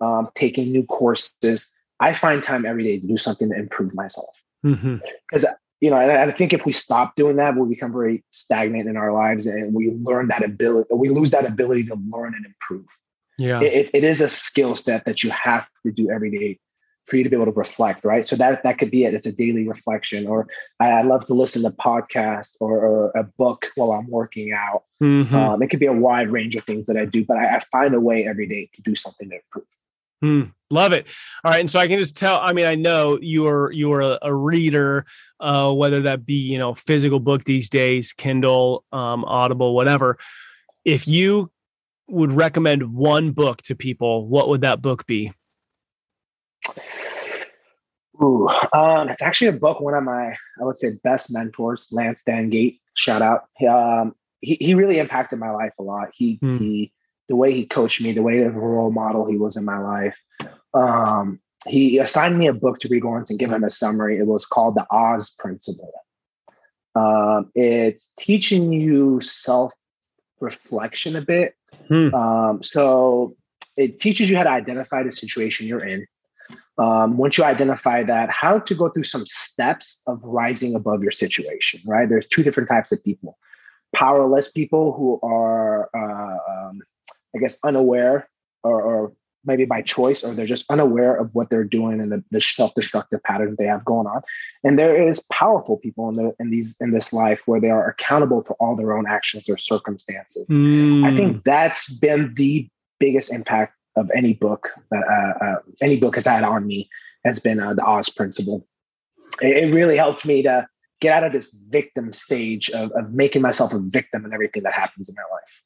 um, taking new courses. I find time every day to do something to improve myself. Because mm-hmm. you know, I, I think if we stop doing that, we'll become very stagnant in our lives, and we learn that ability. We lose that ability to learn and improve. Yeah, it, it is a skill set that you have to do every day for you to be able to reflect, right? So that that could be it. It's a daily reflection, or I, I love to listen to podcasts or, or, a book while I'm working out. Mm-hmm. Um, it could be a wide range of things that I do, but I, I, find a way every day to do something to improve. Mm, love it. All right, and so I can just tell. I mean, I know you are you are a, a reader, uh, whether that be you know physical book these days, Kindle, um, Audible, whatever. If you would recommend one book to people, what would that book be? Ooh, um, it's actually a book. One of my, I would say, best mentors, Lance Dangate. Shout out. Um, he he really impacted my life a lot. He hmm. he the way he coached me, the way of a role model he was in my life. Um, he assigned me a book to read once and give him a summary. It was called The Oz Principle. Um, it's teaching you self reflection a bit. Hmm. Um, so it teaches you how to identify the situation you're in. Um, once you identify that, how to go through some steps of rising above your situation, right? There's two different types of people powerless people who are uh, um, I guess, unaware or, or maybe by choice, or they're just unaware of what they're doing and the, the self-destructive patterns they have going on. And there is powerful people in the in these in this life where they are accountable for all their own actions or circumstances. Mm. I think that's been the biggest impact of any book that uh, uh, any book has had on me has been uh, the Oz principle. It, it, really helped me to get out of this victim stage of, of making myself a victim in everything that happens in my life.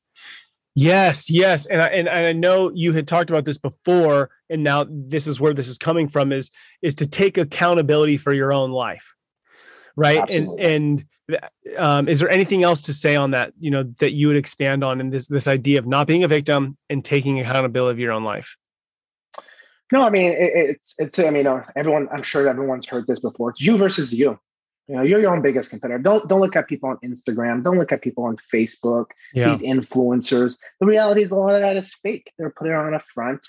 Yes, yes, and I, and I know you had talked about this before, and now this is where this is coming from is is to take accountability for your own life, right? Absolutely. And and um, is there anything else to say on that? You know that you would expand on in this this idea of not being a victim and taking accountability of your own life. No, I mean it, it's it's I mean uh, everyone I'm sure everyone's heard this before. It's you versus you. You know, you're your own biggest competitor. Don't don't look at people on Instagram. Don't look at people on Facebook. Yeah. These influencers. The reality is a lot of that is fake. They're putting on a front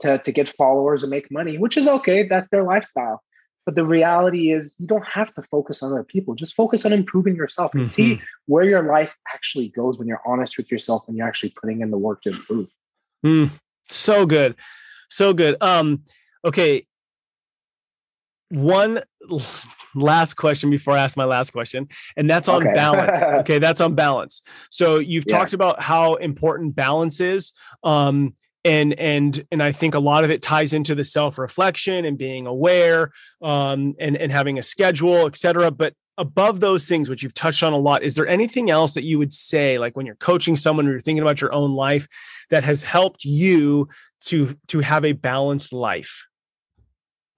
to to get followers and make money, which is okay. That's their lifestyle. But the reality is, you don't have to focus on other people. Just focus on improving yourself and mm-hmm. see where your life actually goes when you're honest with yourself and you're actually putting in the work to improve. Mm, so good, so good. Um, okay, one (laughs) last question before I ask my last question, and that's on okay. balance. (laughs) okay, that's on balance. So you've yeah. talked about how important balance is. Um, and and and I think a lot of it ties into the self reflection and being aware, um, and and having a schedule, et cetera. But above those things, which you've touched on a lot, is there anything else that you would say, like when you're coaching someone or you're thinking about your own life, that has helped you to to have a balanced life?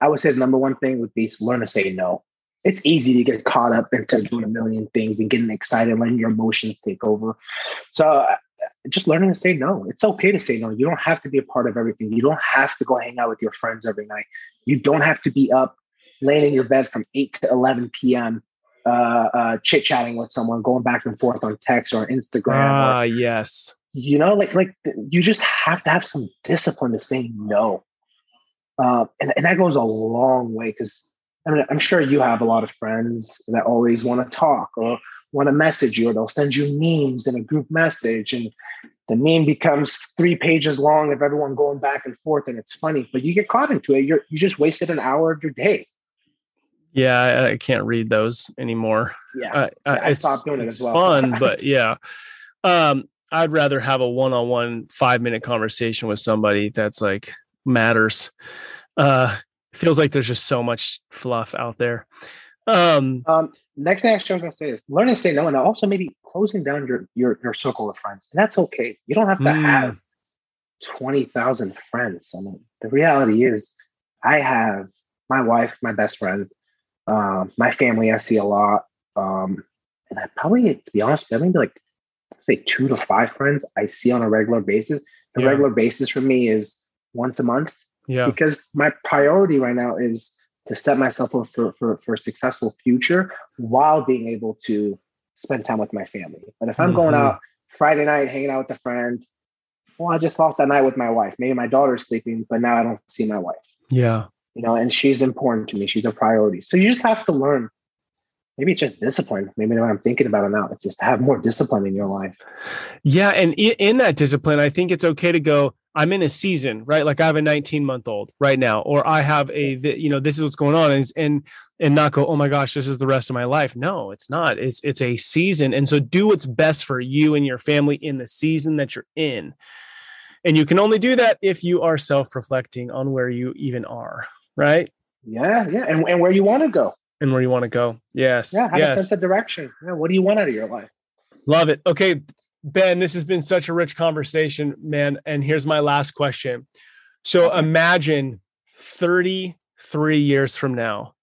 I would say the number one thing would be learn to say no. It's easy to get caught up into doing a million things and getting excited, letting your emotions take over. So just learning to say no. It's okay to say no. You don't have to be a part of everything. You don't have to go hang out with your friends every night. You don't have to be up laying in your bed from 8 to 11 p.m. Uh, uh, chit chatting with someone, going back and forth on text or Instagram. Ah, uh, yes. You know, like like you just have to have some discipline to say no, uh, and and that goes a long way because I mean I'm sure you have a lot of friends that always want to talk or want to message you or they'll send you memes in a group message and the meme becomes three pages long of everyone going back and forth and it's funny but you get caught into it. You're you just wasted an hour of your day. Yeah i, I can't read those anymore. Yeah, I, I, I stopped doing it as well. fun (laughs) but yeah. Um i'd rather have a one-on-one five minute conversation with somebody that's like matters. Uh feels like there's just so much fluff out there um, um, next thing I was gonna say is learning to say no, and also maybe closing down your your your circle of friends, and that's okay. You don't have to mm. have twenty thousand friends. I mean, the reality is, I have my wife, my best friend, um, my family. I see a lot, um, and I probably, to be honest, I maybe like say two to five friends I see on a regular basis. The yeah. regular basis for me is once a month. Yeah, because my priority right now is to set myself up for, for, for a successful future while being able to spend time with my family. But if I'm mm-hmm. going out Friday night, hanging out with a friend, well, I just lost that night with my wife. Maybe my daughter's sleeping, but now I don't see my wife. Yeah. You know, and she's important to me. She's a priority. So you just have to learn. Maybe it's just discipline. Maybe what I'm thinking about it now, it's just to have more discipline in your life. Yeah. And in that discipline, I think it's okay to go, I'm in a season, right? Like I have a 19 month old right now, or I have a, you know, this is what's going on, and and and not go, oh my gosh, this is the rest of my life. No, it's not. It's it's a season, and so do what's best for you and your family in the season that you're in, and you can only do that if you are self reflecting on where you even are, right? Yeah, yeah, and and where you want to go, and where you want to go. Yes, yeah, have yes. a sense of direction. Yeah, what do you want out of your life? Love it. Okay, Ben, this has been such a rich conversation, man. And here's my last question. So imagine 33 years from now,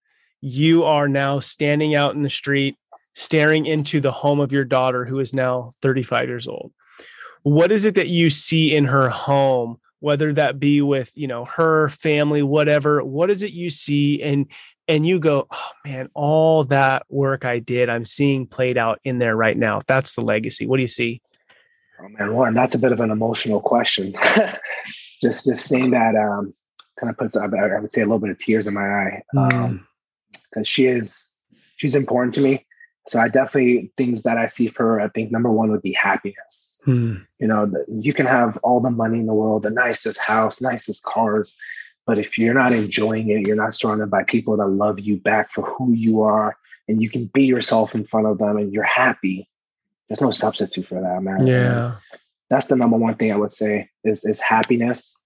you are now standing out in the street, staring into the home of your daughter, who is now 35 years old. What is it that you see in her home? Whether that be with, you know, her family, whatever, what is it you see? And and you go, oh man, all that work I did, I'm seeing played out in there right now. That's the legacy. What do you see? Oh man, Warren, that's a bit of an emotional question. (laughs) just just saying that um, kind of puts I would say a little bit of tears in my eye because mm. um, she is she's important to me. So I definitely things that I see for her. I think number one would be happiness. Mm. You know, the, you can have all the money in the world, the nicest house, nicest cars, but if you're not enjoying it, you're not surrounded by people that love you back for who you are, and you can be yourself in front of them, and you're happy there's no substitute for that, man. Yeah. That's the number one thing I would say is is happiness.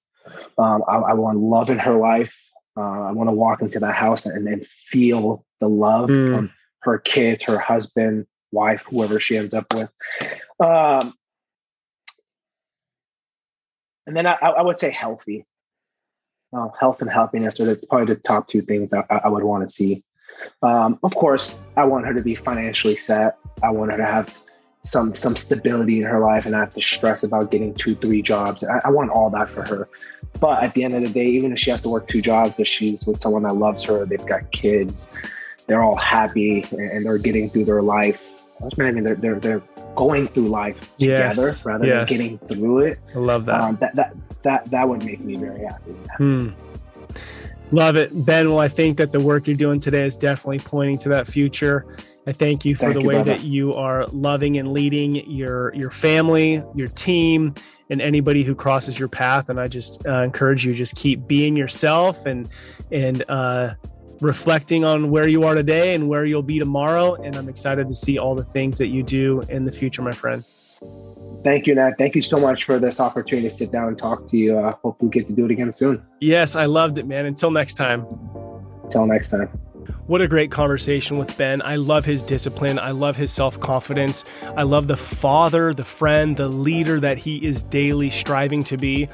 Um, I, I, want love in her life. Uh, I want to walk into that house and, and feel the love mm. from her kids, her husband, wife, whoever she ends up with. Um, and then I, I, would say healthy. Uh, health and happiness are the, probably the top two things I, I would want to see. Um, of course, I want her to be financially set. I want her to have some some stability in her life and not have to stress about getting two three jobs I, I, want all that for her but at the end of the day even if she has to work two jobs but she's with someone that loves her they've got kids they're all happy and they're getting through their life I mean they're, they're, they're going through life yes. together rather yes. than getting through it I love that. Um, that that that that would make me very happy hmm. Love it. Ben, well, I think that the work you're doing today is definitely pointing to that future. I thank you for thank the you, way brother. that you are loving and leading your your family, your team, and anybody who crosses your path. And I just uh, encourage you just keep being yourself and and uh, reflecting on where you are today and where you'll be tomorrow. And I'm excited to see all the things that you do in the future, my friend. Thank you, Nat. Thank you so much for this opportunity to sit down and talk to you. I uh, hope we get to do it again soon. Yes, I loved it, man. Until next time. Until next time. What a great conversation with Ben. I love his discipline. I love his self confidence. I love the father, the friend, the leader that he is daily striving to be.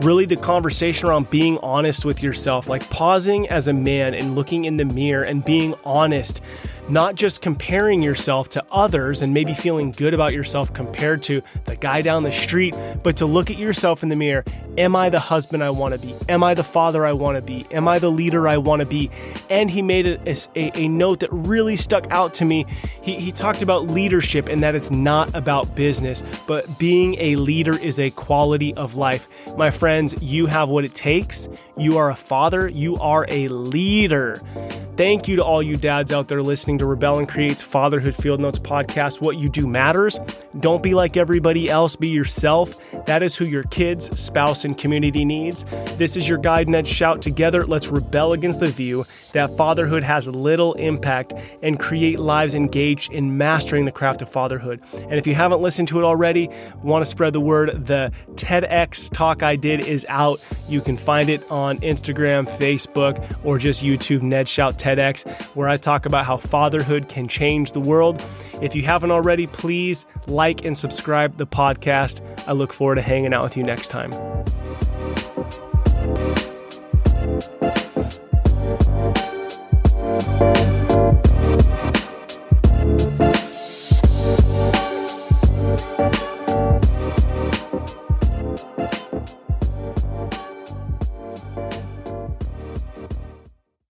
Really, the conversation around being honest with yourself, like pausing as a man and looking in the mirror and being honest not just comparing yourself to others and maybe feeling good about yourself compared to the guy down the street, but to look at yourself in the mirror. Am I the husband I want to be? Am I the father I want to be? Am I the leader I want to be? And he made a, a, a note that really stuck out to me. He, he talked about leadership and that it's not about business, but being a leader is a quality of life. My friends, you have what it takes. You are a father, you are a leader. Thank you to all you dads out there listening to Rebel and Create's Fatherhood Field Notes podcast. What you do matters. Don't be like everybody else, be yourself. That is who your kids, spouse, and community needs. This is your guide, Ned Schaut. Together, let's rebel against the view that fatherhood has little impact and create lives engaged in mastering the craft of fatherhood. And if you haven't listened to it already, want to spread the word, the TEDx talk I did is out. You can find it on Instagram, Facebook, or just YouTube, Ned Schaut TEDx, where I talk about how fatherhood can change the world. If you haven't already, please like and subscribe the podcast. I look forward to hanging out with you next time. Música